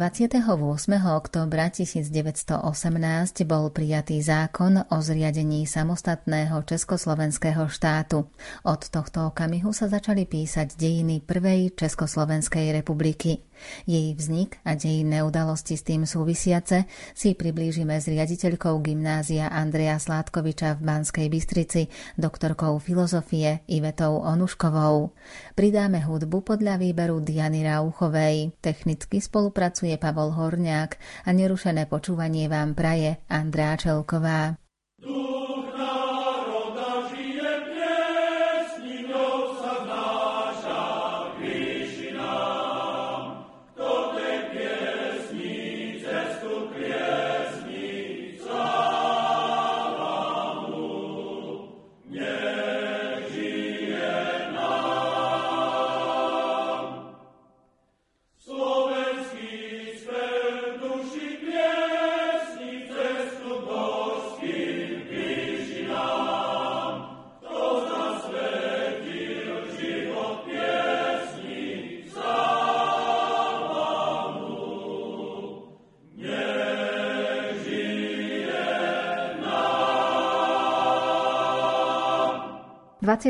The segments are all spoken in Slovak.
28. októbra 1918 bol prijatý zákon o zriadení samostatného československého štátu. Od tohto okamihu sa začali písať dejiny prvej Československej republiky. Jej vznik a dejinné udalosti s tým súvisiace si priblížime s riaditeľkou gymnázia Andreja Sládkoviča v Banskej Bystrici, doktorkou filozofie Ivetou Onuškovou. Pridáme hudbu podľa výberu Diany Rauchovej. Technicky spolupracuje Pavol Horniak a nerušené počúvanie vám praje Andrá Čelková. –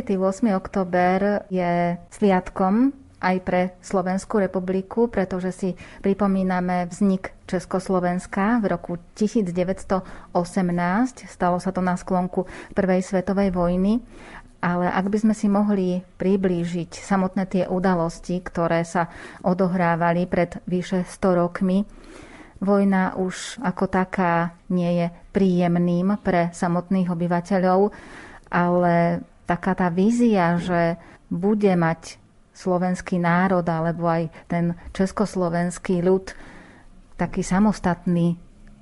28. október je sviatkom aj pre Slovenskú republiku, pretože si pripomíname vznik Československa v roku 1918. Stalo sa to na sklonku Prvej svetovej vojny. Ale ak by sme si mohli priblížiť samotné tie udalosti, ktoré sa odohrávali pred vyše 100 rokmi, vojna už ako taká nie je príjemným pre samotných obyvateľov, ale taká tá vízia, že bude mať slovenský národ alebo aj ten československý ľud taký samostatný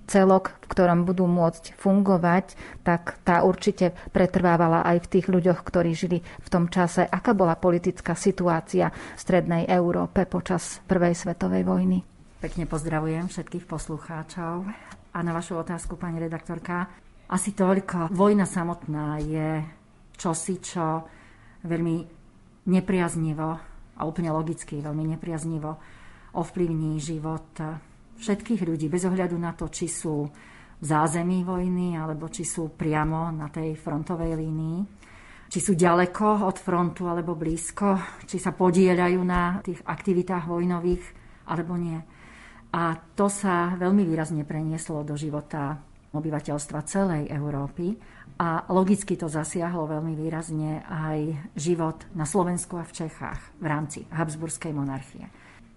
celok, v ktorom budú môcť fungovať, tak tá určite pretrvávala aj v tých ľuďoch, ktorí žili v tom čase. Aká bola politická situácia v Strednej Európe počas Prvej svetovej vojny? Pekne pozdravujem všetkých poslucháčov. A na vašu otázku, pani redaktorka, asi toľko. Vojna samotná je čosi, čo veľmi nepriaznivo a úplne logicky veľmi nepriaznivo ovplyvní život všetkých ľudí bez ohľadu na to, či sú v zázemí vojny alebo či sú priamo na tej frontovej línii, či sú ďaleko od frontu alebo blízko, či sa podielajú na tých aktivitách vojnových alebo nie. A to sa veľmi výrazne prenieslo do života obyvateľstva celej Európy a logicky to zasiahlo veľmi výrazne aj život na Slovensku a v Čechách v rámci Habsburskej monarchie.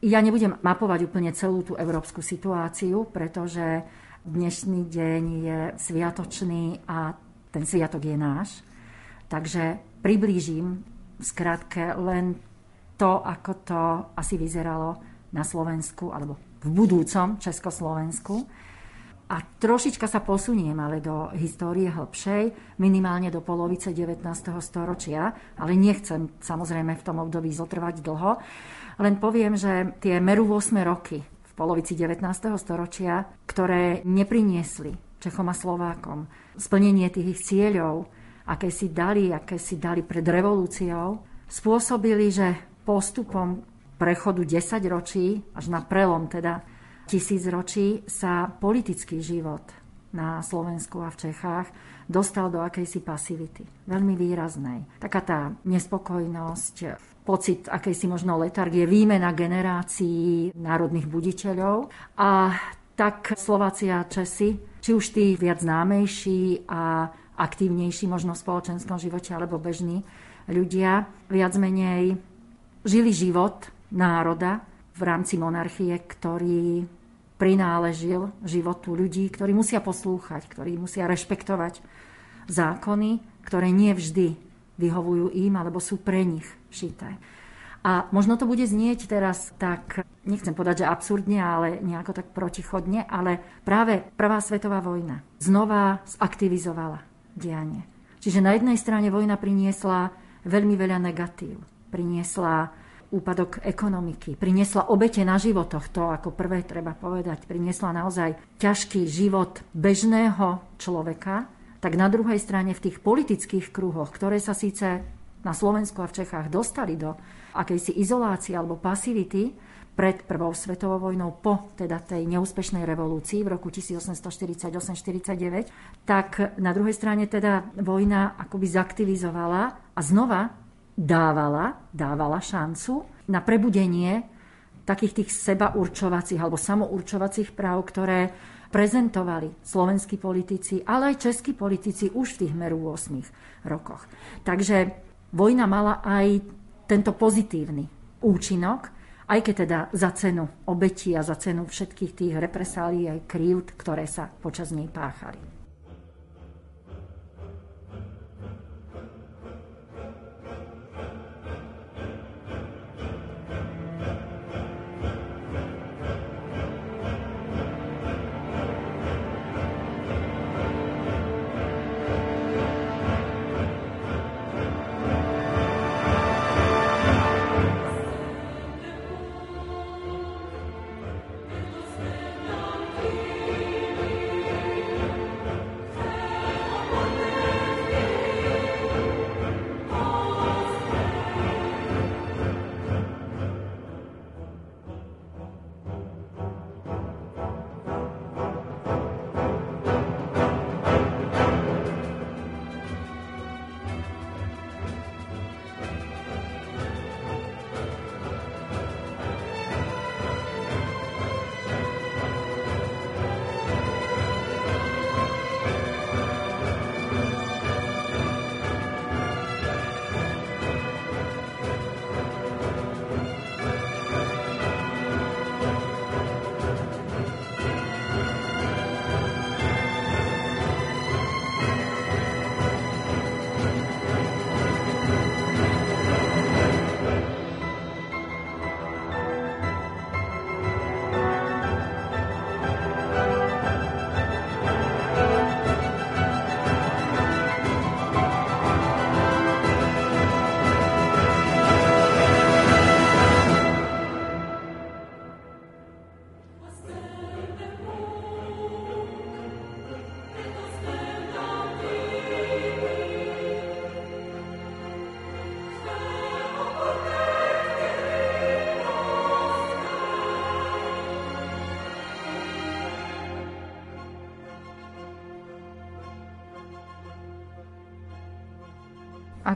Ja nebudem mapovať úplne celú tú európsku situáciu, pretože dnešný deň je sviatočný a ten sviatok je náš. Takže priblížim skrátke len to, ako to asi vyzeralo na Slovensku alebo v budúcom Československu a trošička sa posuniem ale do histórie hĺbšej, minimálne do polovice 19. storočia, ale nechcem samozrejme v tom období zotrvať dlho. Len poviem, že tie meru 8 roky v polovici 19. storočia, ktoré nepriniesli Čechom a Slovákom splnenie tých ich cieľov, aké si dali, aké si dali pred revolúciou, spôsobili, že postupom prechodu 10 ročí, až na prelom teda tisícročí sa politický život na Slovensku a v Čechách dostal do akejsi pasivity. Veľmi výraznej. Taká tá nespokojnosť, pocit akejsi možno letargie, výmena generácií národných buditeľov. A tak Slováci a Česi, či už tí viac známejší a aktívnejší možno v spoločenskom živote alebo bežní ľudia, viac menej žili život národa v rámci monarchie, ktorý prináležil životu ľudí, ktorí musia poslúchať, ktorí musia rešpektovať zákony, ktoré nie vždy vyhovujú im alebo sú pre nich šité. A možno to bude znieť teraz tak, nechcem povedať, že absurdne, ale nejako tak protichodne, ale práve Prvá svetová vojna znova zaktivizovala dianie. Čiže na jednej strane vojna priniesla veľmi veľa negatív. Priniesla úpadok ekonomiky, priniesla obete na životoch, to ako prvé treba povedať, priniesla naozaj ťažký život bežného človeka, tak na druhej strane v tých politických kruhoch, ktoré sa síce na Slovensku a v Čechách dostali do akejsi izolácie alebo pasivity, pred Prvou svetovou vojnou, po teda tej neúspešnej revolúcii v roku 1848-49, tak na druhej strane teda vojna akoby zaktivizovala a znova dávala, dávala šancu na prebudenie takých tých seba určovacích alebo samourčovacích práv, ktoré prezentovali slovenskí politici, ale aj českí politici už v tých meru 8 rokoch. Takže vojna mala aj tento pozitívny účinok, aj keď teda za cenu obetí a za cenu všetkých tých represálií aj krívd, ktoré sa počas nej páchali.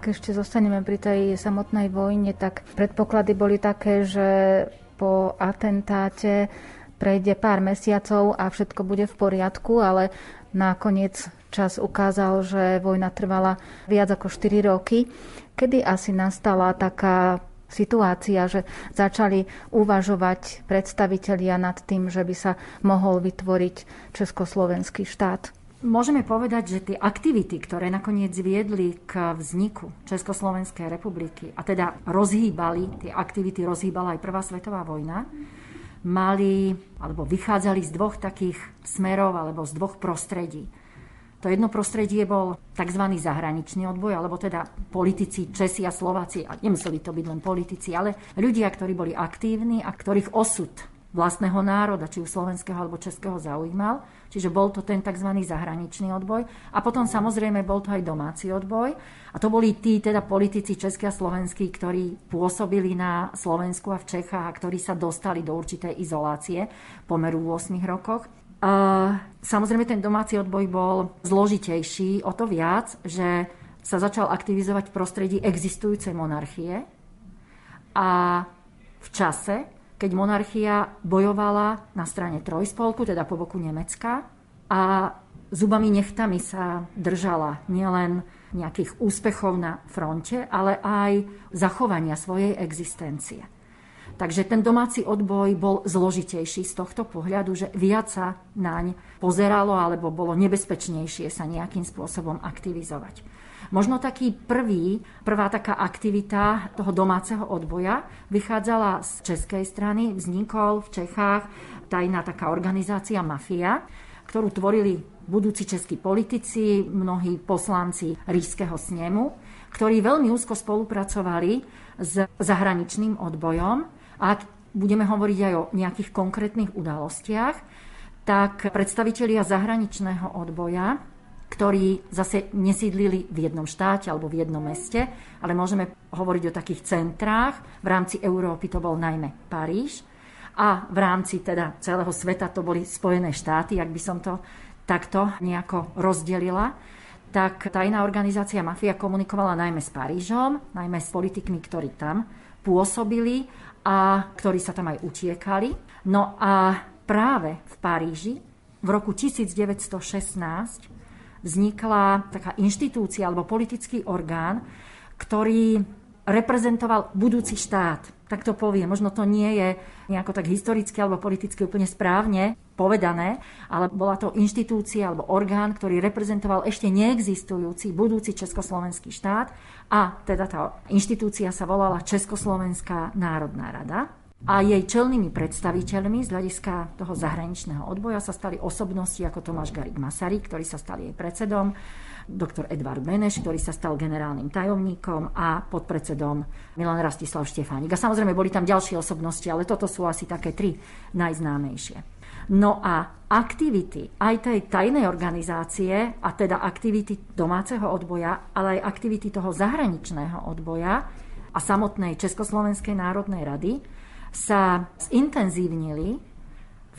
Ak ešte zostaneme pri tej samotnej vojne, tak predpoklady boli také, že po atentáte prejde pár mesiacov a všetko bude v poriadku, ale nakoniec čas ukázal, že vojna trvala viac ako 4 roky. Kedy asi nastala taká situácia, že začali uvažovať predstavitelia nad tým, že by sa mohol vytvoriť československý štát? Môžeme povedať, že tie aktivity, ktoré nakoniec viedli k vzniku Československej republiky a teda rozhýbali, tie aktivity rozhýbala aj Prvá svetová vojna, mali alebo vychádzali z dvoch takých smerov alebo z dvoch prostredí. To jedno prostredie bol tzv. zahraničný odboj, alebo teda politici, Česi a Slováci, a nemuseli to byť len politici, ale ľudia, ktorí boli aktívni a ktorých osud vlastného národa, či už slovenského alebo českého zaujímal. Čiže bol to ten tzv. zahraničný odboj. A potom samozrejme bol to aj domáci odboj. A to boli tí teda politici českí a slovenskí, ktorí pôsobili na Slovensku a v Čechách a ktorí sa dostali do určitej izolácie pomeru v 8 rokoch. A samozrejme ten domáci odboj bol zložitejší o to viac, že sa začal aktivizovať v prostredí existujúcej monarchie a v čase, keď monarchia bojovala na strane Trojspolku, teda po boku Nemecka a zubami nechtami sa držala nielen nejakých úspechov na fronte, ale aj zachovania svojej existencie. Takže ten domáci odboj bol zložitejší z tohto pohľadu, že viac sa naň pozeralo alebo bolo nebezpečnejšie sa nejakým spôsobom aktivizovať. Možno taký prvý, prvá taká aktivita toho domáceho odboja vychádzala z českej strany, vznikol v Čechách tajná taká organizácia Mafia, ktorú tvorili budúci českí politici, mnohí poslanci Rížského snemu, ktorí veľmi úzko spolupracovali s zahraničným odbojom. A ak budeme hovoriť aj o nejakých konkrétnych udalostiach, tak predstavitelia zahraničného odboja ktorí zase nesídlili v jednom štáte alebo v jednom meste, ale môžeme hovoriť o takých centrách. V rámci Európy to bol najmä Paríž. a v rámci teda celého sveta to boli Spojené štáty, ak by som to takto nejako rozdelila, tak tajná organizácia Mafia komunikovala najmä s Parížom, najmä s politikmi, ktorí tam pôsobili a ktorí sa tam aj utiekali. No a práve v Paríži v roku 1916 vznikla taká inštitúcia alebo politický orgán, ktorý reprezentoval budúci štát. Tak to povie. Možno to nie je nejako tak historicky alebo politicky úplne správne povedané, ale bola to inštitúcia alebo orgán, ktorý reprezentoval ešte neexistujúci budúci Československý štát a teda tá inštitúcia sa volala Československá národná rada a jej čelnými predstaviteľmi z hľadiska toho zahraničného odboja sa stali osobnosti ako Tomáš Garik Masaryk, ktorý sa stal jej predsedom, doktor Edvard Beneš, ktorý sa stal generálnym tajomníkom a podpredsedom Milan Rastislav Štefánik. A samozrejme boli tam ďalšie osobnosti, ale toto sú asi také tri najznámejšie. No a aktivity aj tej tajnej organizácie, a teda aktivity domáceho odboja, ale aj aktivity toho zahraničného odboja a samotnej Československej národnej rady sa zintenzívnili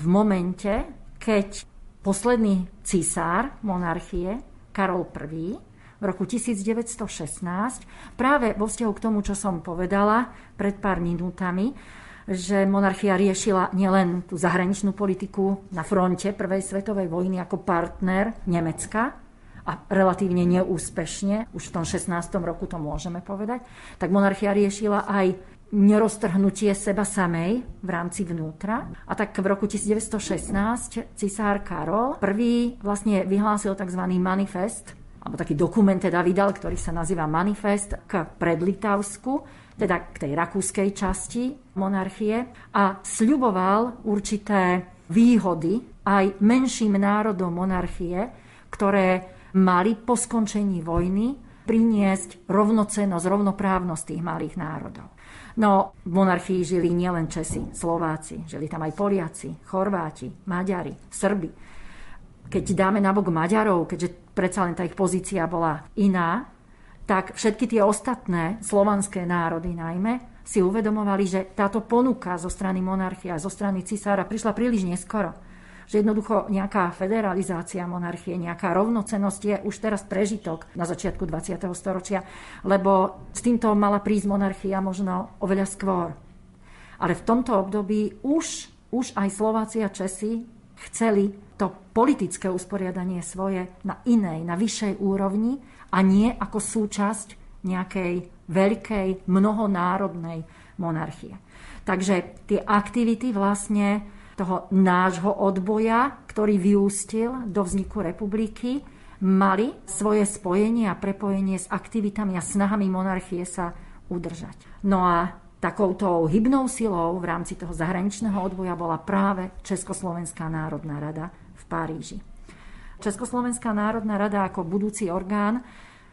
v momente, keď posledný cisár monarchie, Karol I, v roku 1916, práve vo vzťahu k tomu, čo som povedala pred pár minútami, že monarchia riešila nielen tú zahraničnú politiku na fronte Prvej svetovej vojny ako partner Nemecka, a relatívne neúspešne, už v tom 16. roku to môžeme povedať, tak monarchia riešila aj neroztrhnutie seba samej v rámci vnútra. A tak v roku 1916 cisár Karol prvý vlastne vyhlásil tzv. manifest, alebo taký dokument teda vydal, ktorý sa nazýva Manifest k predlitavsku, teda k tej rakúskej časti monarchie a sľuboval určité výhody aj menším národom monarchie, ktoré mali po skončení vojny priniesť rovnocenosť, rovnoprávnosť tých malých národov. No, v monarchii žili nielen Česi, Slováci, žili tam aj Poliaci, Chorváti, Maďari, Srbi. Keď dáme nabok Maďarov, keďže predsa len tá ich pozícia bola iná, tak všetky tie ostatné slovanské národy najmä si uvedomovali, že táto ponuka zo strany monarchia, zo strany cisára prišla príliš neskoro že jednoducho nejaká federalizácia monarchie, nejaká rovnocenosť je už teraz prežitok na začiatku 20. storočia, lebo s týmto mala prísť monarchia možno oveľa skôr. Ale v tomto období už, už aj Slováci a Česi chceli to politické usporiadanie svoje na inej, na vyššej úrovni a nie ako súčasť nejakej veľkej, mnohonárodnej monarchie. Takže tie aktivity vlastne toho nášho odboja, ktorý vyústil do vzniku republiky, mali svoje spojenie a prepojenie s aktivitami a snahami monarchie sa udržať. No a takouto hybnou silou v rámci toho zahraničného odboja bola práve Československá národná rada v Paríži. Československá národná rada ako budúci orgán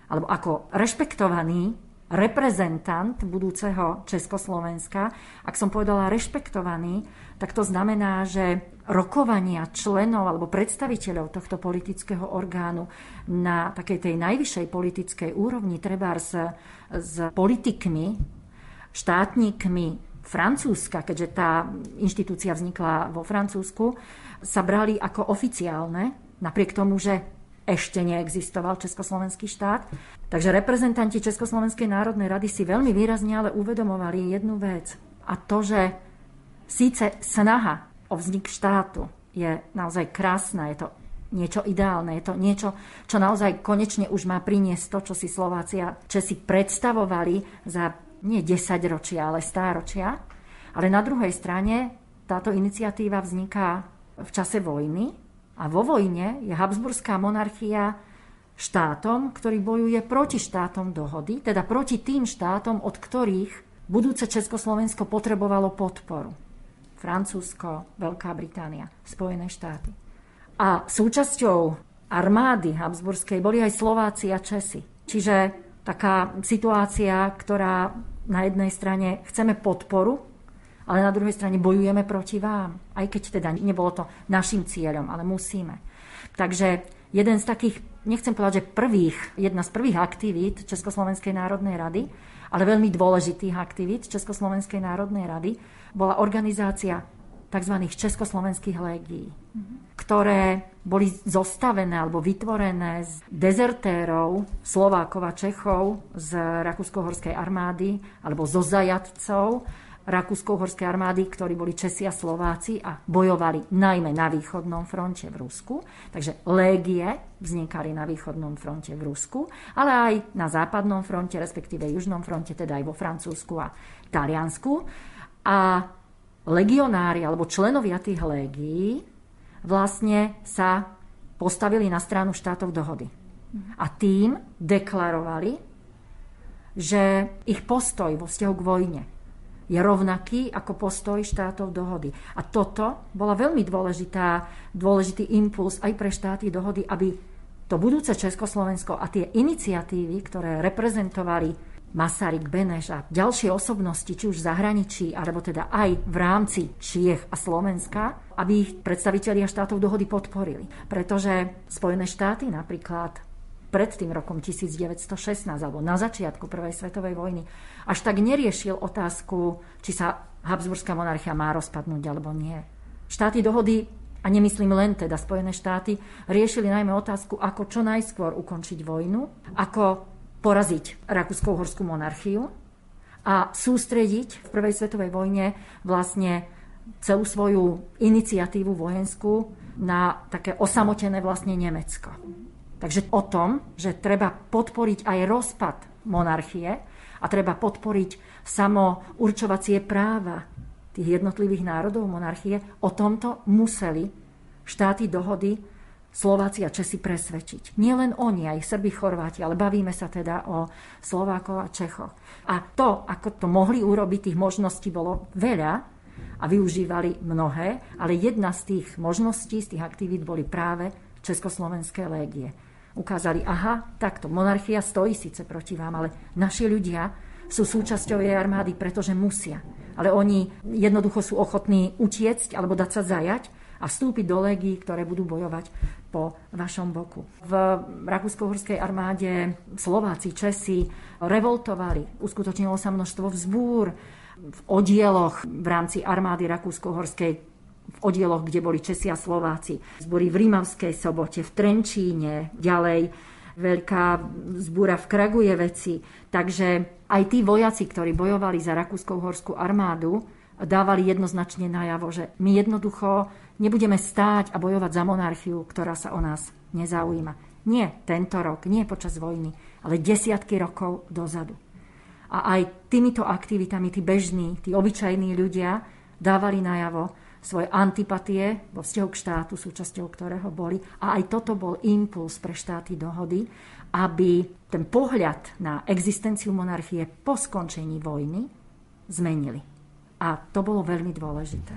alebo ako rešpektovaný reprezentant budúceho Československa, ak som povedala rešpektovaný, tak to znamená, že rokovania členov alebo predstaviteľov tohto politického orgánu na takej tej najvyššej politickej úrovni, treba s, s politikmi, štátnikmi Francúzska, keďže tá inštitúcia vznikla vo Francúzsku, sa brali ako oficiálne, napriek tomu, že ešte neexistoval Československý štát. Takže reprezentanti Československej národnej rady si veľmi výrazne ale uvedomovali jednu vec. A to, že Síce snaha o vznik štátu je naozaj krásna, je to niečo ideálne, je to niečo, čo naozaj konečne už má priniesť to, čo si Slováci Česi predstavovali za nie 10 ročia, ale stáročia. Ale na druhej strane táto iniciatíva vzniká v čase vojny a vo vojne je Habsburská monarchia štátom, ktorý bojuje proti štátom dohody, teda proti tým štátom, od ktorých budúce Československo potrebovalo podporu. Francúzsko, Veľká Británia, Spojené štáty. A súčasťou armády Habsburskej boli aj Slováci a Česi. Čiže taká situácia, ktorá na jednej strane chceme podporu, ale na druhej strane bojujeme proti vám. Aj keď teda nebolo to našim cieľom, ale musíme. Takže jeden z takých, nechcem povedať, že prvých, jedna z prvých aktivít Československej národnej rady, ale veľmi dôležitých aktivít Československej národnej rady bola organizácia tzv. československých légií, ktoré boli zostavené alebo vytvorené z dezertérov Slovákov a Čechov z Rakúsko-Horskej armády alebo zo zajadcov Rakúsko-Horskej armády, ktorí boli Česi a Slováci a bojovali najmä na východnom fronte v Rusku. Takže légie vznikali na východnom fronte v Rusku, ale aj na západnom fronte, respektíve južnom fronte, teda aj vo Francúzsku a Taliansku. A legionári alebo členovia tých légií vlastne sa postavili na stranu štátov dohody. A tým deklarovali, že ich postoj vo vzťahu k vojne je rovnaký ako postoj štátov dohody. A toto bola veľmi dôležitá, dôležitý impuls aj pre štáty dohody, aby to budúce Československo a tie iniciatívy, ktoré reprezentovali Masaryk, Beneš a ďalšie osobnosti, či už v zahraničí, alebo teda aj v rámci Čiech a Slovenska, aby ich predstavitelia štátov dohody podporili. Pretože Spojené štáty napríklad pred tým rokom 1916 alebo na začiatku Prvej svetovej vojny až tak neriešil otázku, či sa Habsburská monarchia má rozpadnúť alebo nie. Štáty dohody, a nemyslím len teda Spojené štáty, riešili najmä otázku, ako čo najskôr ukončiť vojnu, ako poraziť Rakúsko-Uhorskú monarchiu a sústrediť v Prvej svetovej vojne vlastne celú svoju iniciatívu vojenskú na také osamotené vlastne Nemecko. Takže o tom, že treba podporiť aj rozpad monarchie, a treba podporiť samo určovacie práva tých jednotlivých národov monarchie. O tomto museli štáty dohody Slováci a Česi presvedčiť. Nie len oni, aj Srbi, Chorváti, ale bavíme sa teda o Slovákov a Čechoch. A to, ako to mohli urobiť, tých možností bolo veľa a využívali mnohé, ale jedna z tých možností, z tých aktivít boli práve Československé légie ukázali, aha, takto, monarchia stojí síce proti vám, ale naši ľudia sú súčasťou jej armády, pretože musia. Ale oni jednoducho sú ochotní utiecť alebo dať sa zajať a vstúpiť do legií, ktoré budú bojovať po vašom boku. V Rakúsko-Horskej armáde Slováci, Česi revoltovali, uskutočnilo sa množstvo vzbúr v oddieloch v rámci armády Rakúsko-Horskej v oddieloch, kde boli Česi a Slováci. Zbory v Rímavskej sobote, v Trenčíne, ďalej veľká zbúra v Kragujeveci. Takže aj tí vojaci, ktorí bojovali za Rakúskou-Horskú armádu, dávali jednoznačne najavo, že my jednoducho nebudeme stáť a bojovať za monarchiu, ktorá sa o nás nezaujíma. Nie tento rok, nie počas vojny, ale desiatky rokov dozadu. A aj týmito aktivitami tí bežní, tí obyčajní ľudia dávali najavo, svoje antipatie vo vzťahu k štátu, súčasťou ktorého boli. A aj toto bol impuls pre štáty dohody, aby ten pohľad na existenciu monarchie po skončení vojny zmenili. A to bolo veľmi dôležité.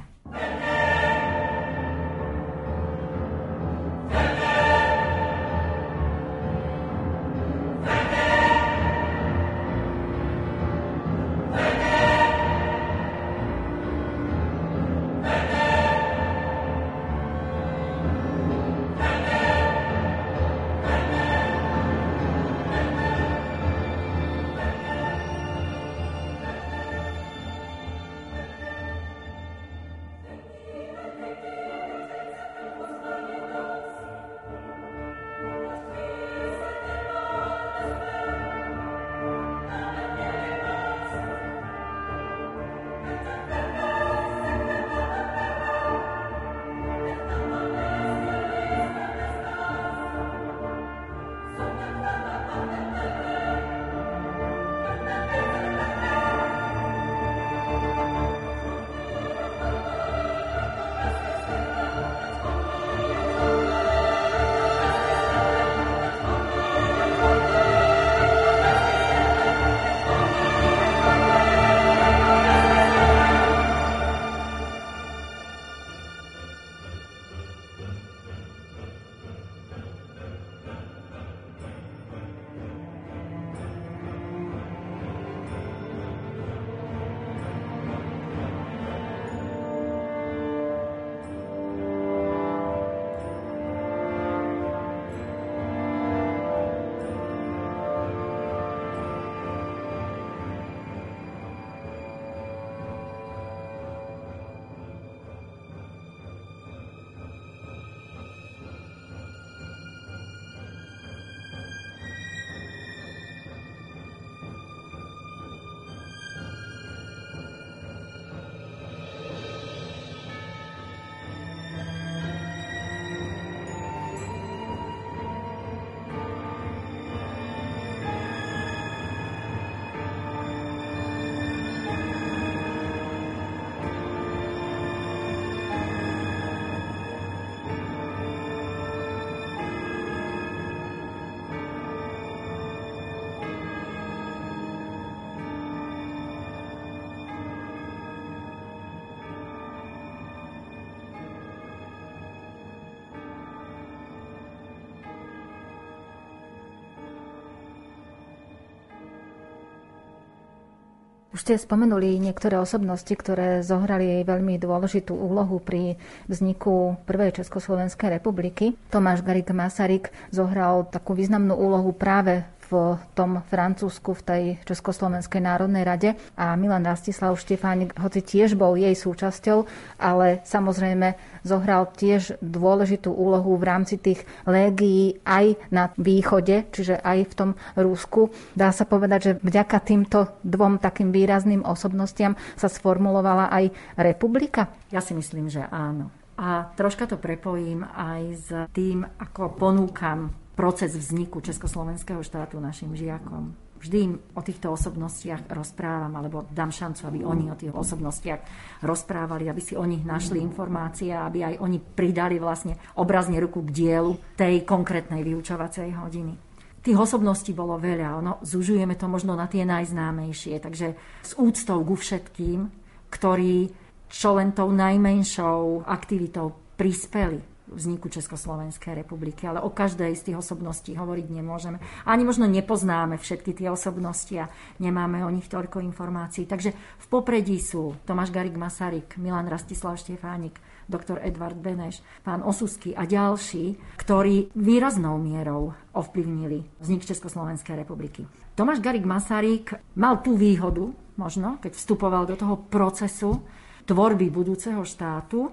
Už ste spomenuli niektoré osobnosti, ktoré zohrali veľmi dôležitú úlohu pri vzniku prvej Československej republiky. Tomáš Garik Masaryk zohral takú významnú úlohu práve v tom Francúzsku, v tej Československej národnej rade a Milan Rastislav Štefánik, hoci tiež bol jej súčasťou, ale samozrejme zohral tiež dôležitú úlohu v rámci tých légií aj na východe, čiže aj v tom Rúsku. Dá sa povedať, že vďaka týmto dvom takým výrazným osobnostiam sa sformulovala aj republika? Ja si myslím, že áno. A troška to prepojím aj s tým, ako ponúkam proces vzniku Československého štátu našim žiakom. Vždy im o týchto osobnostiach rozprávam, alebo dám šancu, aby oni o tých osobnostiach rozprávali, aby si o nich našli informácie, aby aj oni pridali vlastne obrazne ruku k dielu tej konkrétnej vyučovacej hodiny. Tých osobností bolo veľa, ono, zužujeme to možno na tie najznámejšie, takže s úctou ku všetkým, ktorí čo len tou najmenšou aktivitou prispeli vzniku Československej republiky, ale o každej z tých osobností hovoriť nemôžeme. Ani možno nepoznáme všetky tie osobnosti a nemáme o nich toľko informácií. Takže v popredí sú Tomáš Garik Masaryk, Milan Rastislav Štefánik, doktor Edvard Beneš, pán Osusky a ďalší, ktorí výraznou mierou ovplyvnili vznik Československej republiky. Tomáš Garik Masaryk mal tú výhodu, možno, keď vstupoval do toho procesu tvorby budúceho štátu,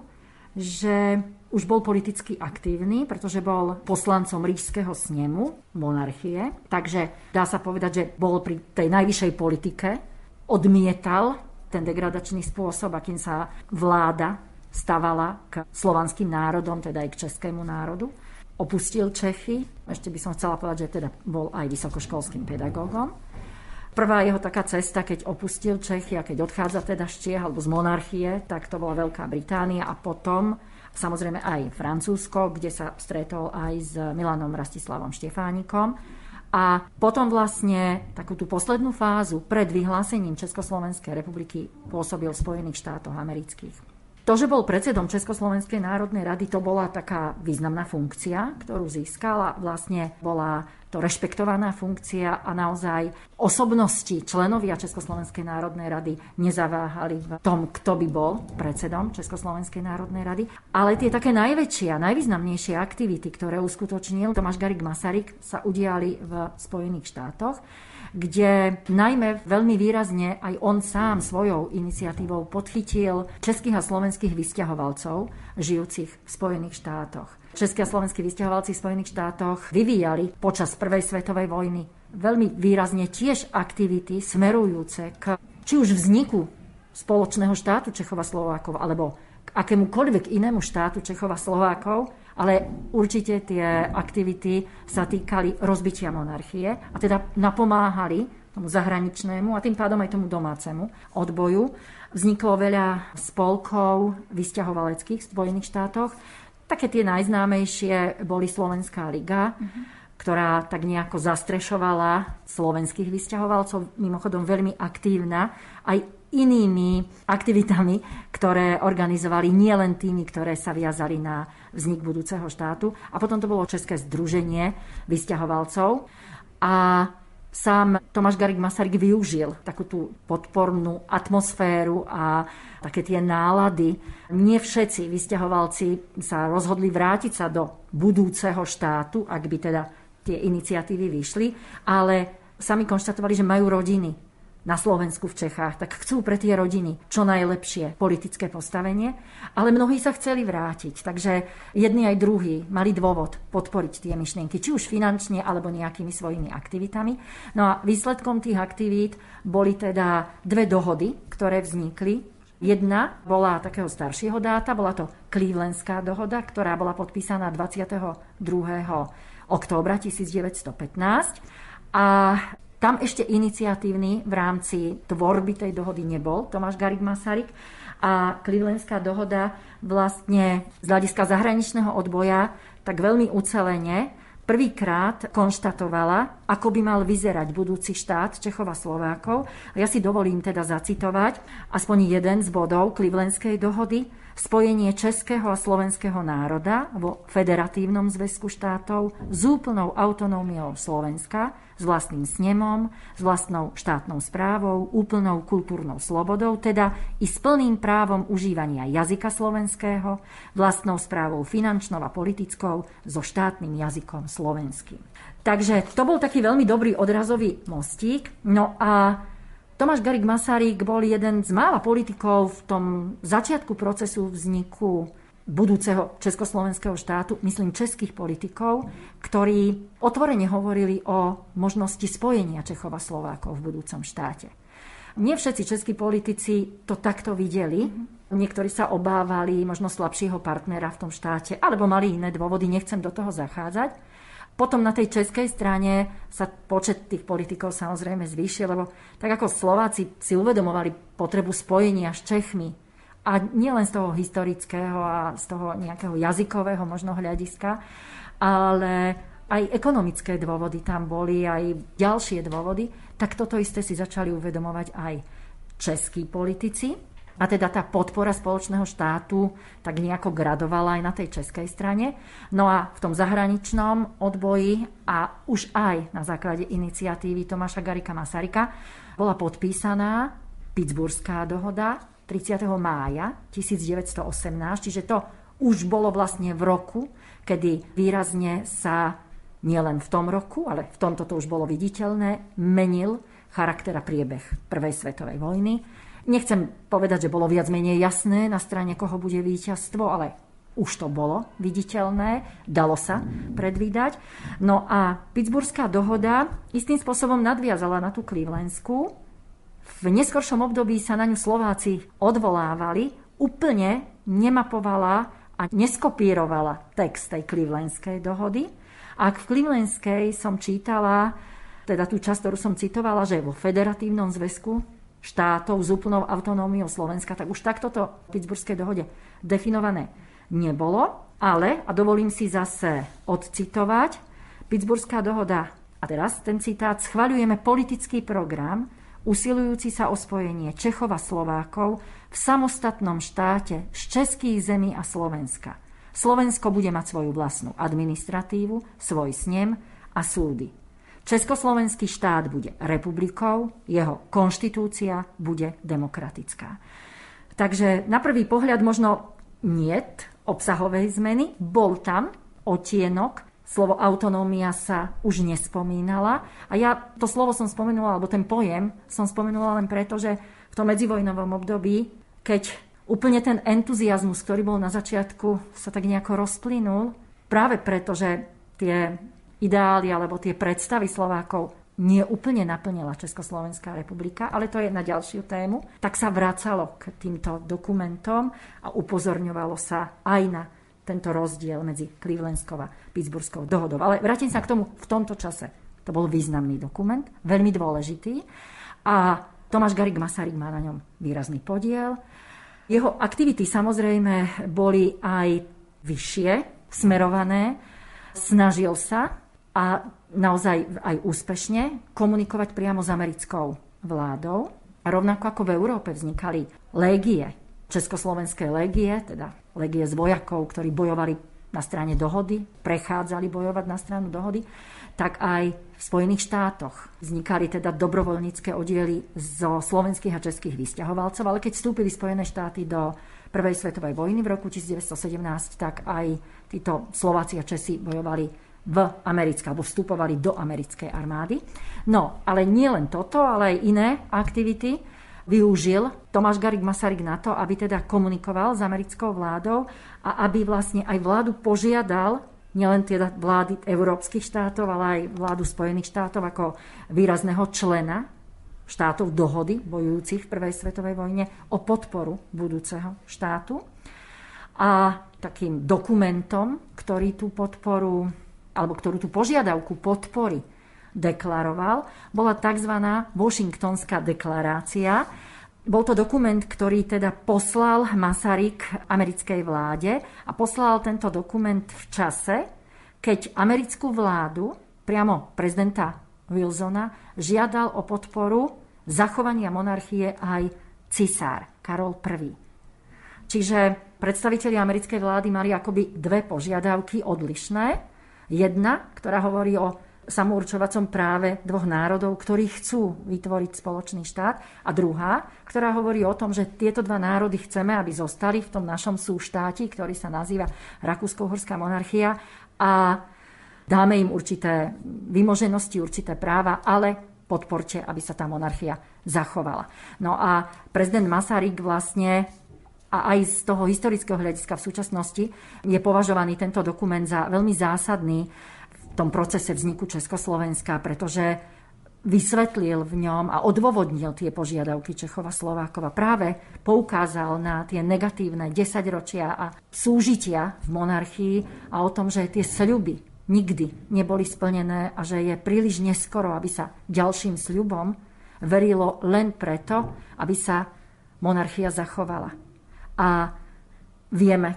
že už bol politicky aktívny, pretože bol poslancom ríšského snemu, monarchie. Takže dá sa povedať, že bol pri tej najvyššej politike, odmietal ten degradačný spôsob, akým sa vláda stavala k slovanským národom, teda aj k českému národu. Opustil Čechy, ešte by som chcela povedať, že teda bol aj vysokoškolským pedagógom. Prvá jeho taká cesta, keď opustil Čechy a keď odchádza teda z Čiech alebo z monarchie, tak to bola Veľká Británia a potom samozrejme aj Francúzsko, kde sa stretol aj s Milanom Rastislavom Štefánikom. A potom vlastne takú tú poslednú fázu pred vyhlásením Československej republiky pôsobil v Spojených štátoch amerických. To, že bol predsedom Československej národnej rady, to bola taká významná funkcia, ktorú získala. Vlastne bola to rešpektovaná funkcia a naozaj osobnosti členovia Československej národnej rady nezaváhali v tom, kto by bol predsedom Československej národnej rady. Ale tie také najväčšie a najvýznamnejšie aktivity, ktoré uskutočnil Tomáš Garik Masaryk, sa udiali v Spojených štátoch kde najmä veľmi výrazne aj on sám svojou iniciatívou podchytil českých a slovenských vysťahovalcov žijúcich v Spojených štátoch. Českí a slovenskí vysťahovalci v Spojených štátoch vyvíjali počas Prvej svetovej vojny veľmi výrazne tiež aktivity smerujúce k či už vzniku spoločného štátu Čechova Slovákov alebo k akémukoľvek inému štátu Čechova Slovákov, ale určite tie aktivity sa týkali rozbitia monarchie a teda napomáhali tomu zahraničnému a tým pádom aj tomu domácemu odboju. Vzniklo veľa spolkov vysťahovaleckých v Spojených štátoch, Také tie najznámejšie boli Slovenská liga, uh-huh. ktorá tak nejako zastrešovala slovenských vysťahovalcov, mimochodom veľmi aktívna, aj inými aktivitami, ktoré organizovali nielen tými, ktoré sa viazali na vznik budúceho štátu. A potom to bolo České združenie vysťahovalcov. A sám Tomáš Garik Masaryk využil takú tú podpornú atmosféru a také tie nálady. Nie všetci vysťahovalci sa rozhodli vrátiť sa do budúceho štátu, ak by teda tie iniciatívy vyšli, ale sami konštatovali, že majú rodiny na Slovensku v Čechách, tak chcú pre tie rodiny čo najlepšie politické postavenie, ale mnohí sa chceli vrátiť. Takže jedni aj druhí mali dôvod podporiť tie myšlienky, či už finančne alebo nejakými svojimi aktivitami. No a výsledkom tých aktivít boli teda dve dohody, ktoré vznikli Jedna bola takého staršieho dáta, bola to Clevelandská dohoda, ktorá bola podpísaná 22. októbra 1915 a tam ešte iniciatívny v rámci tvorby tej dohody nebol Tomáš Garik Masaryk a Clevelandská dohoda vlastne z hľadiska zahraničného odboja tak veľmi ucelene prvýkrát konštatovala, ako by mal vyzerať budúci štát Čechov a Slovákov. Ja si dovolím teda zacitovať aspoň jeden z bodov Clevelandskej dohody. Spojenie českého a slovenského národa vo federatívnom zväzku štátov s úplnou autonómiou Slovenska, s vlastným snemom, s vlastnou štátnou správou, úplnou kultúrnou slobodou, teda i s plným právom užívania jazyka slovenského, vlastnou správou finančnou a politickou, so štátnym jazykom slovenským. Takže to bol taký veľmi dobrý odrazový mostík. No a Tomáš Garik Masaryk bol jeden z mála politikov v tom začiatku procesu vzniku budúceho československého štátu, myslím českých politikov, ktorí otvorene hovorili o možnosti spojenia Čechov a Slovákov v budúcom štáte. Nie všetci českí politici to takto videli. Niektorí sa obávali možno slabšieho partnera v tom štáte, alebo mali iné dôvody, nechcem do toho zachádzať. Potom na tej českej strane sa počet tých politikov samozrejme zvýšil, lebo tak ako Slováci si uvedomovali potrebu spojenia s Čechmi, a nielen z toho historického a z toho nejakého jazykového možno hľadiska, ale aj ekonomické dôvody tam boli, aj ďalšie dôvody, tak toto isté si začali uvedomovať aj českí politici. A teda tá podpora spoločného štátu tak nejako gradovala aj na tej českej strane. No a v tom zahraničnom odboji a už aj na základe iniciatívy Tomáša Garika Masarika bola podpísaná Pittsburghská dohoda 30. mája 1918, čiže to už bolo vlastne v roku, kedy výrazne sa nielen v tom roku, ale v tomto to už bolo viditeľné, menil charakter a priebeh Prvej svetovej vojny Nechcem povedať, že bolo viac menej jasné, na strane koho bude víťazstvo, ale už to bolo viditeľné, dalo sa predvídať. No a Pittsburghská dohoda istým spôsobom nadviazala na tú Clevelandskú. V neskoršom období sa na ňu Slováci odvolávali, úplne nemapovala a neskopírovala text tej Clevelandskej dohody. Ak v Clevelandskej som čítala, teda tú časť, ktorú som citovala, že vo federatívnom zväzku štátov s úplnou autonómiou Slovenska, tak už takto to v Pittsburghskej dohode definované nebolo, ale, a dovolím si zase odcitovať, Pittsburghská dohoda, a teraz ten citát, schvaľujeme politický program, usilujúci sa o spojenie Čechov a Slovákov v samostatnom štáte z českých zemí a Slovenska. Slovensko bude mať svoju vlastnú administratívu, svoj snem a súdy. Československý štát bude republikou, jeho konštitúcia bude demokratická. Takže na prvý pohľad možno niet obsahovej zmeny, bol tam otienok, slovo autonómia sa už nespomínala. A ja to slovo som spomenula, alebo ten pojem som spomenula len preto, že v tom medzivojnovom období, keď úplne ten entuziasmus, ktorý bol na začiatku, sa tak nejako rozplynul, práve preto, že tie ideály alebo tie predstavy Slovákov nie úplne naplnila Československá republika, ale to je na ďalšiu tému, tak sa vracalo k týmto dokumentom a upozorňovalo sa aj na tento rozdiel medzi Clevelandskou a Pittsburghskou dohodou. Ale vrátim sa k tomu v tomto čase. To bol významný dokument, veľmi dôležitý a Tomáš Garik Masaryk má na ňom výrazný podiel. Jeho aktivity samozrejme boli aj vyššie smerované. Snažil sa a naozaj aj úspešne komunikovať priamo s americkou vládou. A rovnako ako v Európe vznikali légie, československé légie, teda légie z vojakov, ktorí bojovali na strane dohody, prechádzali bojovať na stranu dohody, tak aj v Spojených štátoch vznikali teda dobrovoľnícke oddiely zo slovenských a českých vysťahovalcov, ale keď vstúpili Spojené štáty do Prvej svetovej vojny v roku 1917, tak aj títo Slováci a Česi bojovali v americké, alebo vstupovali do americkej armády. No, ale nie len toto, ale aj iné aktivity využil Tomáš Garik Masaryk na to, aby teda komunikoval s americkou vládou a aby vlastne aj vládu požiadal, nielen teda vlády európskych štátov, ale aj vládu Spojených štátov ako výrazného člena štátov dohody bojujúcich v Prvej svetovej vojne o podporu budúceho štátu. A takým dokumentom, ktorý tú podporu alebo ktorú tú požiadavku podpory deklaroval, bola tzv. Washingtonská deklarácia. Bol to dokument, ktorý teda poslal Masaryk americkej vláde a poslal tento dokument v čase, keď americkú vládu, priamo prezidenta Wilsona, žiadal o podporu zachovania monarchie aj cisár Karol I. Čiže predstavitelia americkej vlády mali akoby dve požiadavky odlišné. Jedna, ktorá hovorí o samourčovacom práve dvoch národov, ktorí chcú vytvoriť spoločný štát. A druhá, ktorá hovorí o tom, že tieto dva národy chceme, aby zostali v tom našom súštáti, ktorý sa nazýva Rakúsko-Horská monarchia a dáme im určité vymoženosti, určité práva, ale podporte, aby sa tá monarchia zachovala. No a prezident Masaryk vlastne a aj z toho historického hľadiska v súčasnosti je považovaný tento dokument za veľmi zásadný v tom procese vzniku Československa, pretože vysvetlil v ňom a odôvodnil tie požiadavky Čechova Slovákova. Práve poukázal na tie negatívne desaťročia a súžitia v monarchii a o tom, že tie sľuby nikdy neboli splnené a že je príliš neskoro, aby sa ďalším sľubom verilo len preto, aby sa monarchia zachovala. A vieme,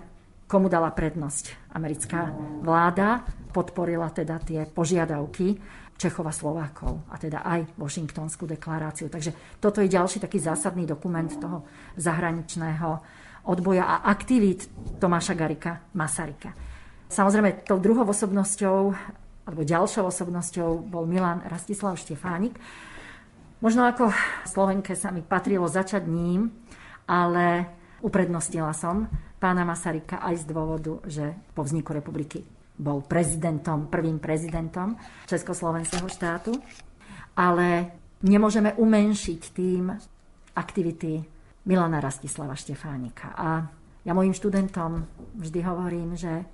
komu dala prednosť americká vláda, podporila teda tie požiadavky Čechova Slovákov a teda aj Washingtonskú deklaráciu. Takže toto je ďalší taký zásadný dokument toho zahraničného odboja a aktivít Tomáša Garika Masarika. Samozrejme, tou druhou osobnosťou alebo ďalšou osobnosťou bol Milan Rastislav Štefánik. Možno ako Slovenke sa mi patrilo začať ním, ale Uprednostnila som pána Masaryka aj z dôvodu, že po vzniku republiky bol prezidentom, prvým prezidentom Československého štátu, ale nemôžeme umenšiť tým aktivity Milana Rastislava Štefánika. A ja mojim študentom vždy hovorím, že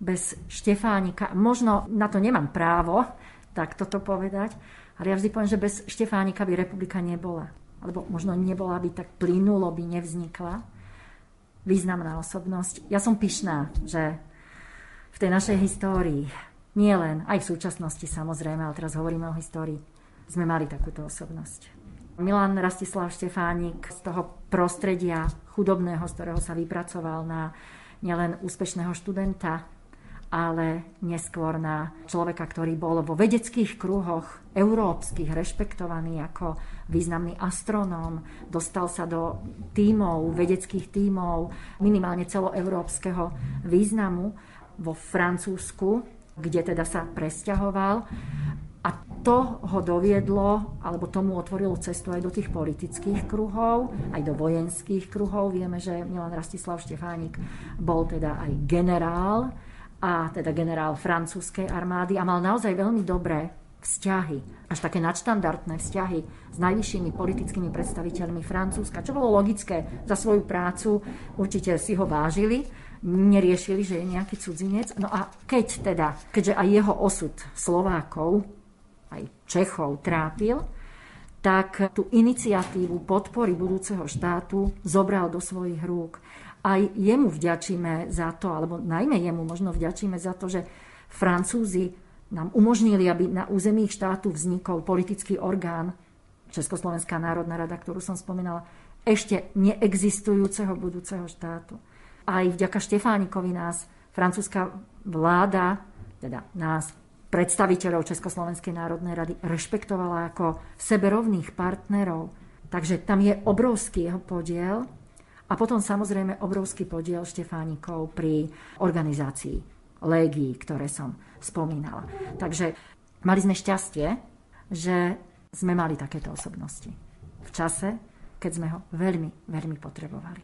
bez Štefánika, možno na to nemám právo tak toto povedať, ale ja vždy poviem, že bez Štefánika by republika nebola alebo možno nebola by tak plynulo, by nevznikla významná osobnosť. Ja som pyšná, že v tej našej histórii, nie len, aj v súčasnosti samozrejme, ale teraz hovoríme o histórii, sme mali takúto osobnosť. Milan Rastislav Štefánik z toho prostredia chudobného, z ktorého sa vypracoval na nielen úspešného študenta, ale neskôr na človeka, ktorý bol vo vedeckých kruhoch európskych rešpektovaný ako významný astronóm, dostal sa do tímov, vedeckých tímov, minimálne celoeurópskeho významu vo Francúzsku, kde teda sa presťahoval. A to ho doviedlo, alebo tomu otvorilo cestu aj do tých politických kruhov, aj do vojenských kruhov. Vieme, že Milan Rastislav Štefánik bol teda aj generál, a teda generál francúzskej armády a mal naozaj veľmi dobré vzťahy, až také nadštandardné vzťahy s najvyššími politickými predstaviteľmi Francúzska, čo bolo logické za svoju prácu, určite si ho vážili, neriešili, že je nejaký cudzinec. No a keď teda, keďže aj jeho osud Slovákov, aj Čechov trápil, tak tú iniciatívu podpory budúceho štátu zobral do svojich rúk aj jemu vďačíme za to, alebo najmä jemu možno vďačíme za to, že Francúzi nám umožnili, aby na území štátu vznikol politický orgán, Československá národná rada, ktorú som spomínala, ešte neexistujúceho budúceho štátu. Aj vďaka Štefánikovi nás francúzska vláda, teda nás, predstaviteľov Československej národnej rady, rešpektovala ako seberovných partnerov. Takže tam je obrovský jeho podiel a potom samozrejme obrovský podiel Štefánikov pri organizácii légií, ktoré som spomínala. Takže mali sme šťastie, že sme mali takéto osobnosti v čase, keď sme ho veľmi, veľmi potrebovali.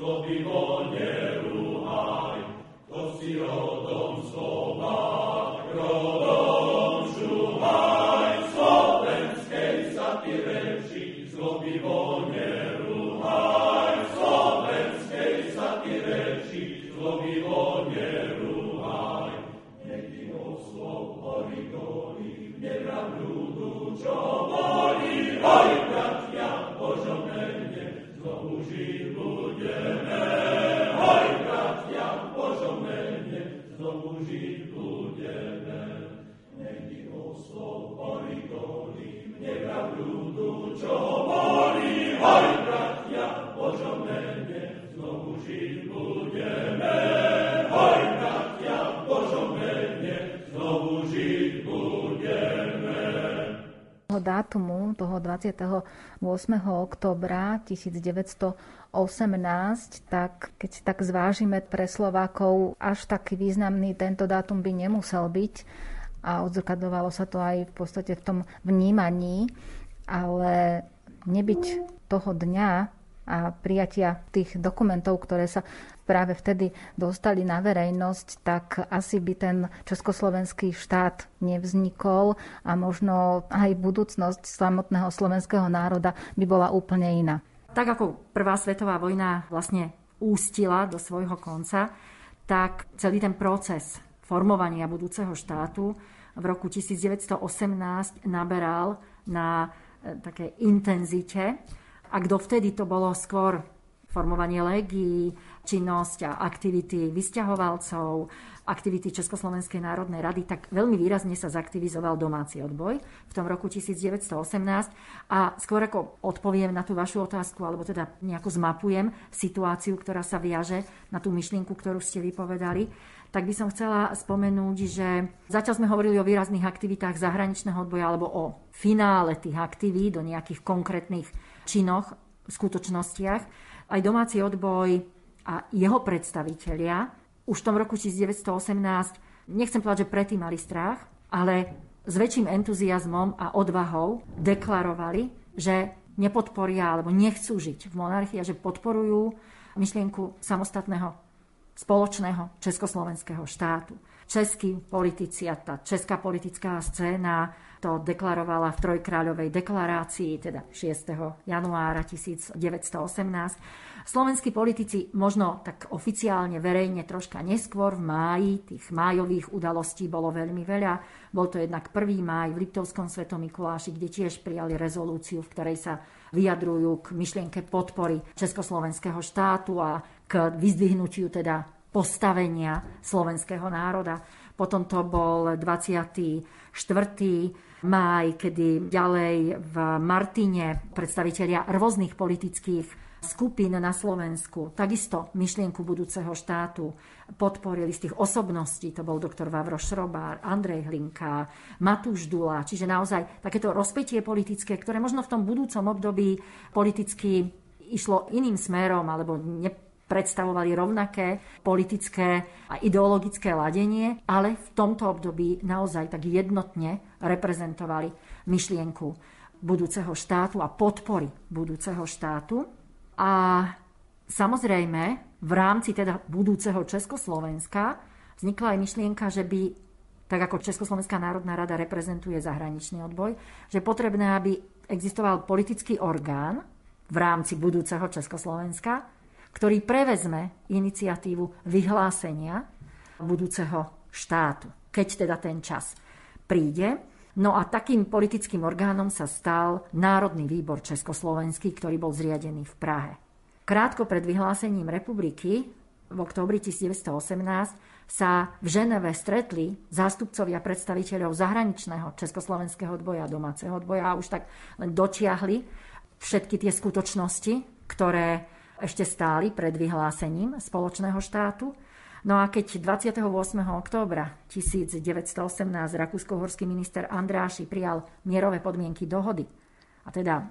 zlobivo nerúhaj, to si rodom Slovák, reči, zlobivo nerúhaj. Nech oslov horí dolí, nepravdu, čo hovorí, hoj, bratia, požomene, znovu žijú. čo hovorí, hoj, bratia, Božom mene, znovu dátumu toho 28. oktobra 1918, tak keď si tak zvážime pre Slovákov, až taký významný tento dátum by nemusel byť a odzrkadovalo sa to aj v podstate v tom vnímaní, ale nebyť toho dňa a prijatia tých dokumentov, ktoré sa práve vtedy dostali na verejnosť, tak asi by ten československý štát nevznikol a možno aj budúcnosť samotného slovenského národa by bola úplne iná. Tak ako Prvá svetová vojna vlastne ústila do svojho konca, tak celý ten proces formovania budúceho štátu v roku 1918 naberal na e, také intenzite. A kto vtedy to bolo skôr formovanie legií, činnosť a aktivity vysťahovalcov, aktivity Československej národnej rady, tak veľmi výrazne sa zaktivizoval domáci odboj v tom roku 1918. A skôr ako odpoviem na tú vašu otázku, alebo teda nejako zmapujem situáciu, ktorá sa viaže na tú myšlienku, ktorú ste vypovedali, tak by som chcela spomenúť, že zatiaľ sme hovorili o výrazných aktivitách zahraničného odboja alebo o finále tých aktivít, o nejakých konkrétnych činoch, skutočnostiach. Aj domáci odboj a jeho predstavitelia už v tom roku 1918, nechcem povedať, že predtým mali strach, ale s väčším entuziasmom a odvahou deklarovali, že nepodporia alebo nechcú žiť v monarchii a že podporujú myšlienku samostatného spoločného československého štátu. Českí politici a tá česká politická scéna to deklarovala v Trojkráľovej deklarácii, teda 6. januára 1918. Slovenskí politici možno tak oficiálne, verejne troška neskôr v máji, tých májových udalostí bolo veľmi veľa. Bol to jednak 1. máj v Liptovskom svetom Mikuláši, kde tiež prijali rezolúciu, v ktorej sa vyjadrujú k myšlienke podpory Československého štátu a k vyzdvihnutiu teda postavenia slovenského národa. Potom to bol 24 máj, kedy ďalej v Martine predstavitelia rôznych politických skupín na Slovensku, takisto myšlienku budúceho štátu podporili z tých osobností, to bol doktor Vavro Šrobár, Andrej Hlinka, Matúš Dula, čiže naozaj takéto rozpetie politické, ktoré možno v tom budúcom období politicky išlo iným smerom alebo ne, predstavovali rovnaké politické a ideologické ladenie, ale v tomto období naozaj tak jednotne reprezentovali myšlienku budúceho štátu a podpory budúceho štátu. A samozrejme, v rámci teda budúceho Československa vznikla aj myšlienka, že by tak ako Československá národná rada reprezentuje zahraničný odboj, že potrebné, aby existoval politický orgán v rámci budúceho Československa, ktorý prevezme iniciatívu vyhlásenia budúceho štátu, keď teda ten čas príde. No a takým politickým orgánom sa stal Národný výbor Československý, ktorý bol zriadený v Prahe. Krátko pred vyhlásením republiky v októbri 1918 sa v Ženeve stretli zástupcovia predstaviteľov zahraničného československého odboja a domáceho odboja a už tak len dotiahli všetky tie skutočnosti, ktoré ešte stáli pred vyhlásením spoločného štátu. No a keď 28. októbra 1918 rakúsko-horský minister Andráši prijal mierové podmienky dohody, a teda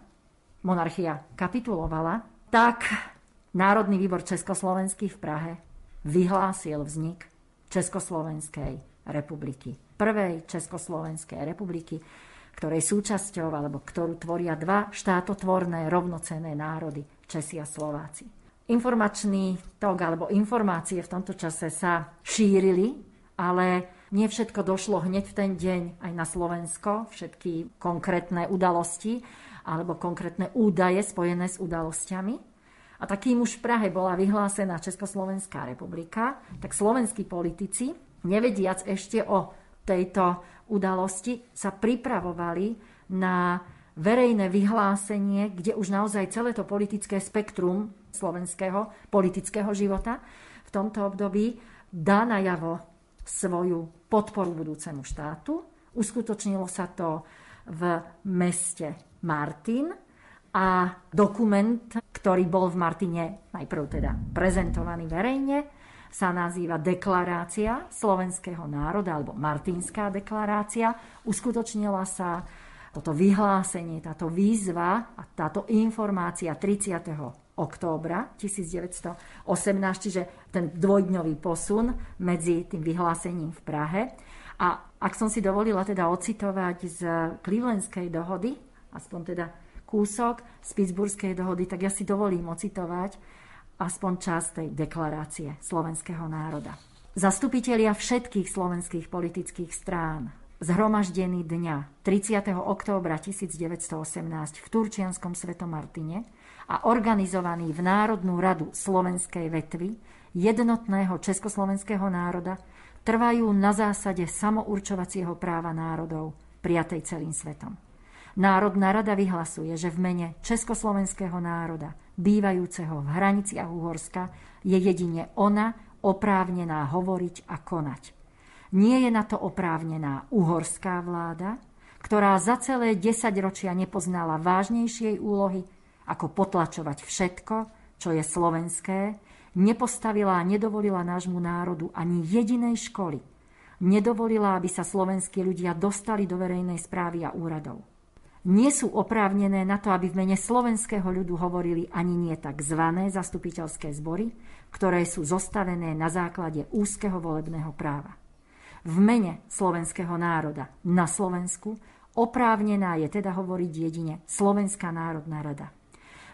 monarchia kapitulovala, tak Národný výbor Československý v Prahe vyhlásil vznik Československej republiky. Prvej Československej republiky, ktorej súčasťou, alebo ktorú tvoria dva štátotvorné rovnocenné národy, Česi a Slováci. Informačný tok alebo informácie v tomto čase sa šírili, ale nie všetko došlo hneď v ten deň aj na Slovensko, všetky konkrétne udalosti alebo konkrétne údaje spojené s udalosťami. A takým už v Prahe bola vyhlásená Československá republika, tak slovenskí politici, nevediac ešte o tejto udalosti, sa pripravovali na verejné vyhlásenie, kde už naozaj celé to politické spektrum slovenského politického života v tomto období dá najavo svoju podporu budúcemu štátu. Uskutočnilo sa to v meste Martin a dokument, ktorý bol v Martine najprv teda prezentovaný verejne, sa nazýva Deklarácia slovenského národa alebo Martinská deklarácia. Uskutočnila sa toto vyhlásenie, táto výzva a táto informácia 30. októbra 1918, čiže ten dvojdňový posun medzi tým vyhlásením v Prahe. A ak som si dovolila teda ocitovať z Clevelandskej dohody, aspoň teda kúsok z Pittsburghskej dohody, tak ja si dovolím ocitovať aspoň časť tej deklarácie slovenského národa. Zastupitelia všetkých slovenských politických strán, zhromaždený dňa 30. októbra 1918 v Turčianskom Svetomartine a organizovaný v Národnú radu Slovenskej vetvy jednotného československého národa trvajú na zásade samourčovacieho práva národov prijatej celým svetom. Národná rada vyhlasuje, že v mene československého národa, bývajúceho v hraniciach Uhorska, je jedine ona oprávnená hovoriť a konať. Nie je na to oprávnená uhorská vláda, ktorá za celé desaťročia nepoznala vážnejšej úlohy, ako potlačovať všetko, čo je slovenské, nepostavila a nedovolila nášmu národu ani jedinej školy, nedovolila, aby sa slovenskí ľudia dostali do verejnej správy a úradov nie sú oprávnené na to, aby v mene slovenského ľudu hovorili ani nie zvané zastupiteľské zbory, ktoré sú zostavené na základe úzkeho volebného práva. V mene slovenského národa na Slovensku oprávnená je teda hovoriť jedine Slovenská národná rada.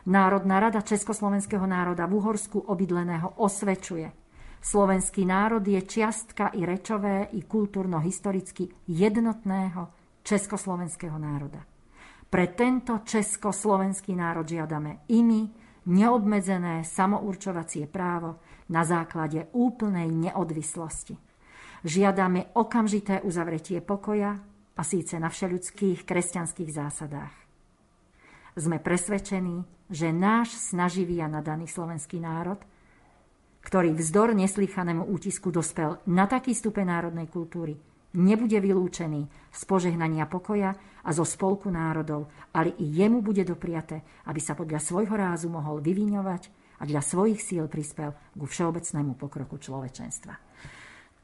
Národná rada Československého národa v Uhorsku obydleného osvečuje. Slovenský národ je čiastka i rečové, i kultúrno-historicky jednotného československého národa. Pre tento československý národ žiadame i neobmedzené samourčovacie právo na základe úplnej neodvislosti. Žiadame okamžité uzavretie pokoja a síce na všeľudských kresťanských zásadách. Sme presvedčení, že náš snaživý a nadaný slovenský národ, ktorý vzdor neslychanému útisku dospel na taký stupeň národnej kultúry, nebude vylúčený z požehnania pokoja a zo spolku národov, ale i jemu bude dopriate, aby sa podľa svojho rázu mohol vyviňovať a dla svojich síl prispel ku všeobecnému pokroku človečenstva.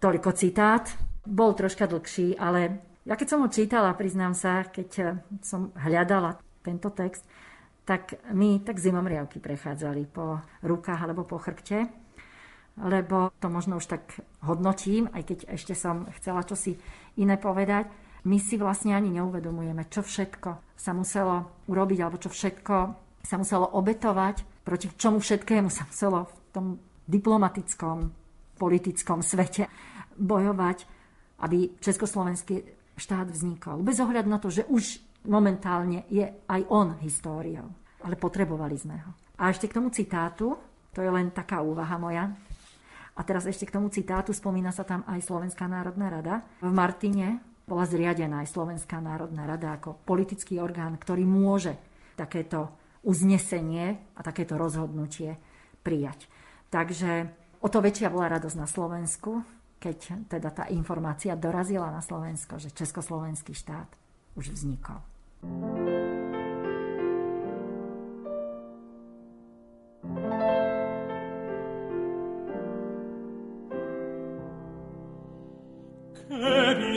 Toľko citát. Bol troška dlhší, ale ja keď som ho čítala, priznám sa, keď som hľadala tento text, tak mi tak zimomriavky prechádzali po rukách alebo po chrbte lebo to možno už tak hodnotím, aj keď ešte som chcela čosi iné povedať. My si vlastne ani neuvedomujeme, čo všetko sa muselo urobiť, alebo čo všetko sa muselo obetovať, proti čomu všetkému sa muselo v tom diplomatickom, politickom svete bojovať, aby československý štát vznikol. Bez ohľadu na to, že už momentálne je aj on históriou. Ale potrebovali sme ho. A ešte k tomu citátu, to je len taká úvaha moja, a teraz ešte k tomu citátu spomína sa tam aj Slovenská národná rada. V Martine bola zriadená aj Slovenská národná rada ako politický orgán, ktorý môže takéto uznesenie a takéto rozhodnutie prijať. Takže o to väčšia bola radosť na Slovensku, keď teda tá informácia dorazila na Slovensko, že Československý štát už vznikol.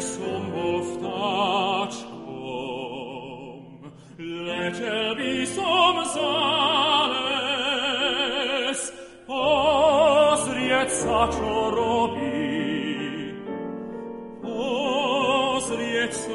si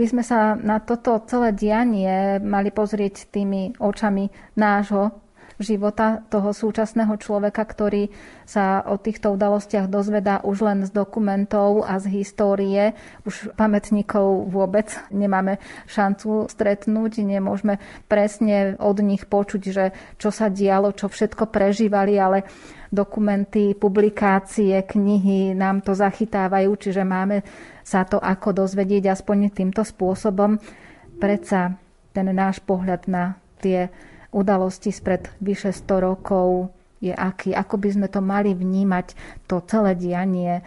by sme sa na toto celé dianie mali pozrieť tými očami nášho života toho súčasného človeka, ktorý sa o týchto udalostiach dozvedá už len z dokumentov a z histórie. Už pamätníkov vôbec nemáme šancu stretnúť, nemôžeme presne od nich počuť, že čo sa dialo, čo všetko prežívali, ale dokumenty, publikácie, knihy nám to zachytávajú, čiže máme sa to ako dozvedieť aspoň týmto spôsobom. Predsa ten náš pohľad na tie udalosti spred vyše 100 rokov je aký, ako by sme to mali vnímať, to celé dianie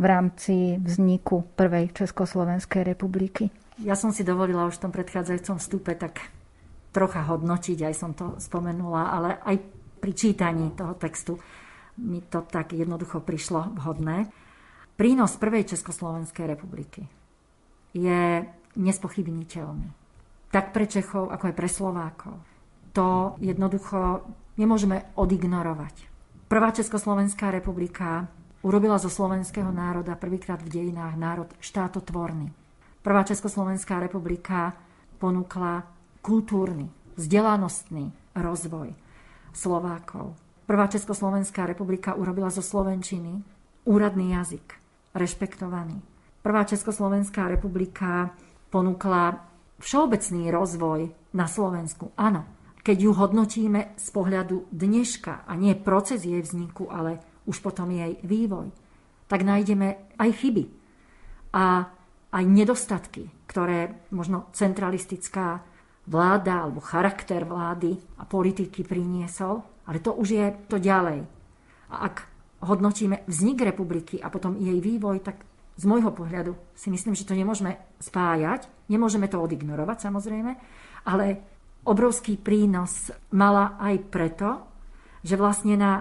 v rámci vzniku prvej Československej republiky. Ja som si dovolila už v tom predchádzajúcom vstupe tak trocha hodnotiť, aj som to spomenula, ale aj pri čítaní toho textu mi to tak jednoducho prišlo vhodné. Prínos prvej Československej republiky je nespochybniteľný. Tak pre Čechov, ako aj pre Slovákov. To jednoducho nemôžeme odignorovať. Prvá Československá republika urobila zo slovenského národa prvýkrát v dejinách národ štátotvorný. Prvá Československá republika ponúkla kultúrny, vzdelanostný rozvoj Slovákov Prvá Československá republika urobila zo Slovenčiny úradný jazyk, rešpektovaný. Prvá Československá republika ponúkla všeobecný rozvoj na Slovensku. Áno, keď ju hodnotíme z pohľadu dneška a nie proces jej vzniku, ale už potom jej vývoj, tak nájdeme aj chyby a aj nedostatky, ktoré možno centralistická vláda alebo charakter vlády a politiky priniesol. Ale to už je to ďalej. A ak hodnotíme vznik republiky a potom jej vývoj, tak z môjho pohľadu si myslím, že to nemôžeme spájať, nemôžeme to odignorovať samozrejme, ale obrovský prínos mala aj preto, že vlastne na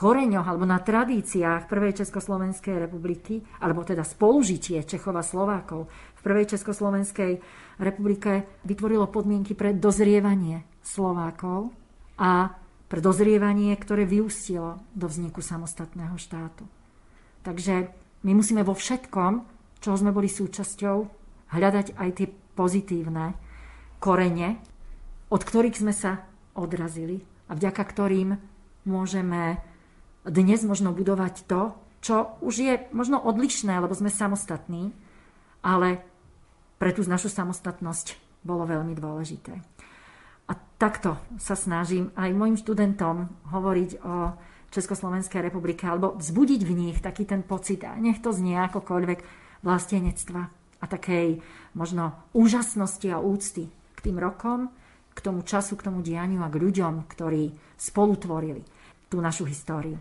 koreňoch alebo na tradíciách Prvej Československej republiky, alebo teda spolužitie Čechov a Slovákov v Prvej Československej republike vytvorilo podmienky pre dozrievanie Slovákov a pre dozrievanie, ktoré vyústilo do vzniku samostatného štátu. Takže my musíme vo všetkom, čoho sme boli súčasťou, hľadať aj tie pozitívne korene, od ktorých sme sa odrazili a vďaka ktorým môžeme dnes možno budovať to, čo už je možno odlišné, lebo sme samostatní, ale pre tú našu samostatnosť bolo veľmi dôležité. A takto sa snažím aj mojim študentom hovoriť o Československej republike alebo vzbudiť v nich taký ten pocit, a nech to znie akokoľvek, vlastenectva a takej možno úžasnosti a úcty k tým rokom, k tomu času, k tomu dianiu a k ľuďom, ktorí spolutvorili tú našu históriu.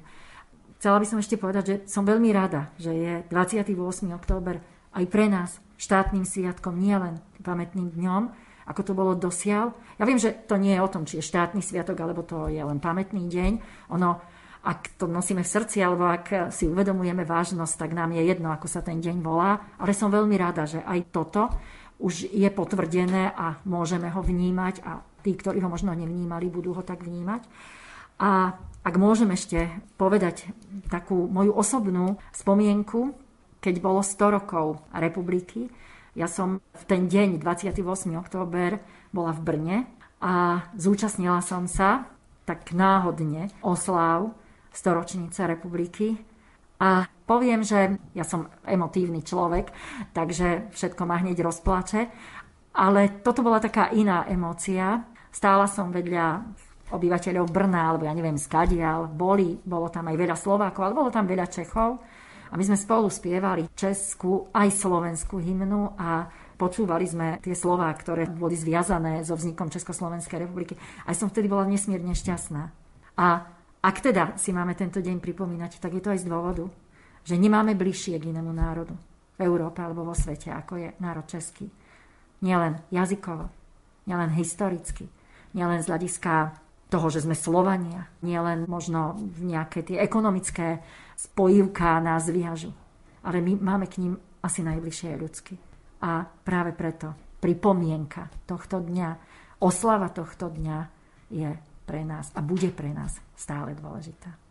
Chcela by som ešte povedať, že som veľmi rada, že je 28. október aj pre nás štátnym sviatkom, nielen pamätným dňom, ako to bolo dosiaľ. Ja viem, že to nie je o tom, či je štátny sviatok, alebo to je len pamätný deň. Ono, ak to nosíme v srdci, alebo ak si uvedomujeme vážnosť, tak nám je jedno, ako sa ten deň volá. Ale som veľmi rada, že aj toto už je potvrdené a môžeme ho vnímať a tí, ktorí ho možno nevnímali, budú ho tak vnímať. A ak môžem ešte povedať takú moju osobnú spomienku, keď bolo 100 rokov republiky, ja som v ten deň, 28. október, bola v Brne a zúčastnila som sa tak náhodne oslav storočnice republiky a poviem, že ja som emotívny človek, takže všetko ma hneď rozplače, ale toto bola taká iná emócia. Stála som vedľa obyvateľov Brna, alebo ja neviem, skadial, boli, bolo tam aj veľa Slovákov, ale bolo tam veľa Čechov. A my sme spolu spievali českú aj slovenskú hymnu a počúvali sme tie slová, ktoré boli zviazané so vznikom Československej republiky. Aj som vtedy bola nesmierne šťastná. A ak teda si máme tento deň pripomínať, tak je to aj z dôvodu, že nemáme bližšie k inému národu v Európe alebo vo svete, ako je národ český. Nielen jazykovo, nielen historicky, nielen z hľadiska toho, že sme Slovania, nielen možno nejaké tie ekonomické spojivká nás viažu. Ale my máme k ním asi najbližšie ľudsky. A práve preto pripomienka tohto dňa oslava tohto dňa je pre nás a bude pre nás stále dôležitá.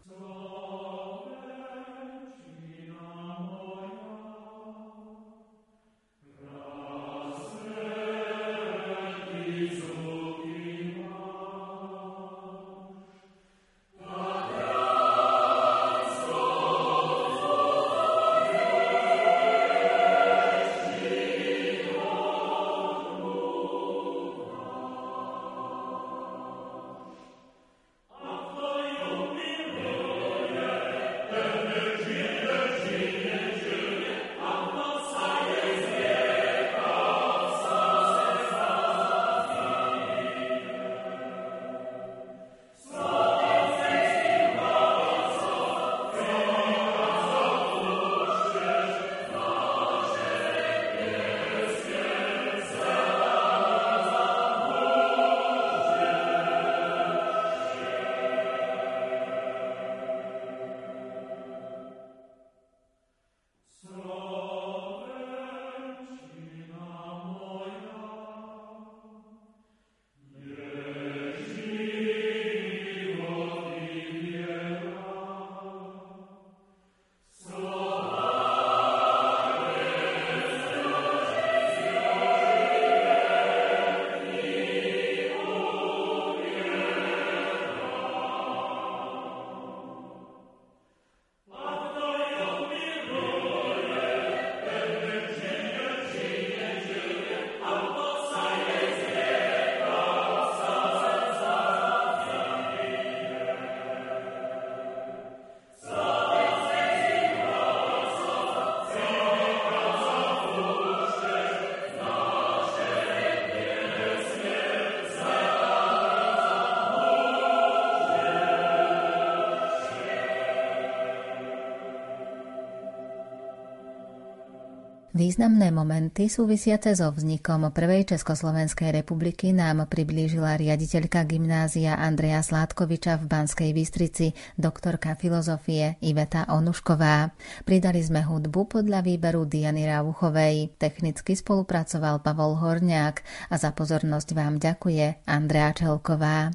Významné momenty súvisiace so vznikom Prvej Československej republiky nám priblížila riaditeľka gymnázia Andreja Sládkoviča v Banskej Bystrici, doktorka filozofie Iveta Onušková. Pridali sme hudbu podľa výberu Diany Rauchovej. Technicky spolupracoval Pavol Horniák a za pozornosť vám ďakuje Andrea Čelková.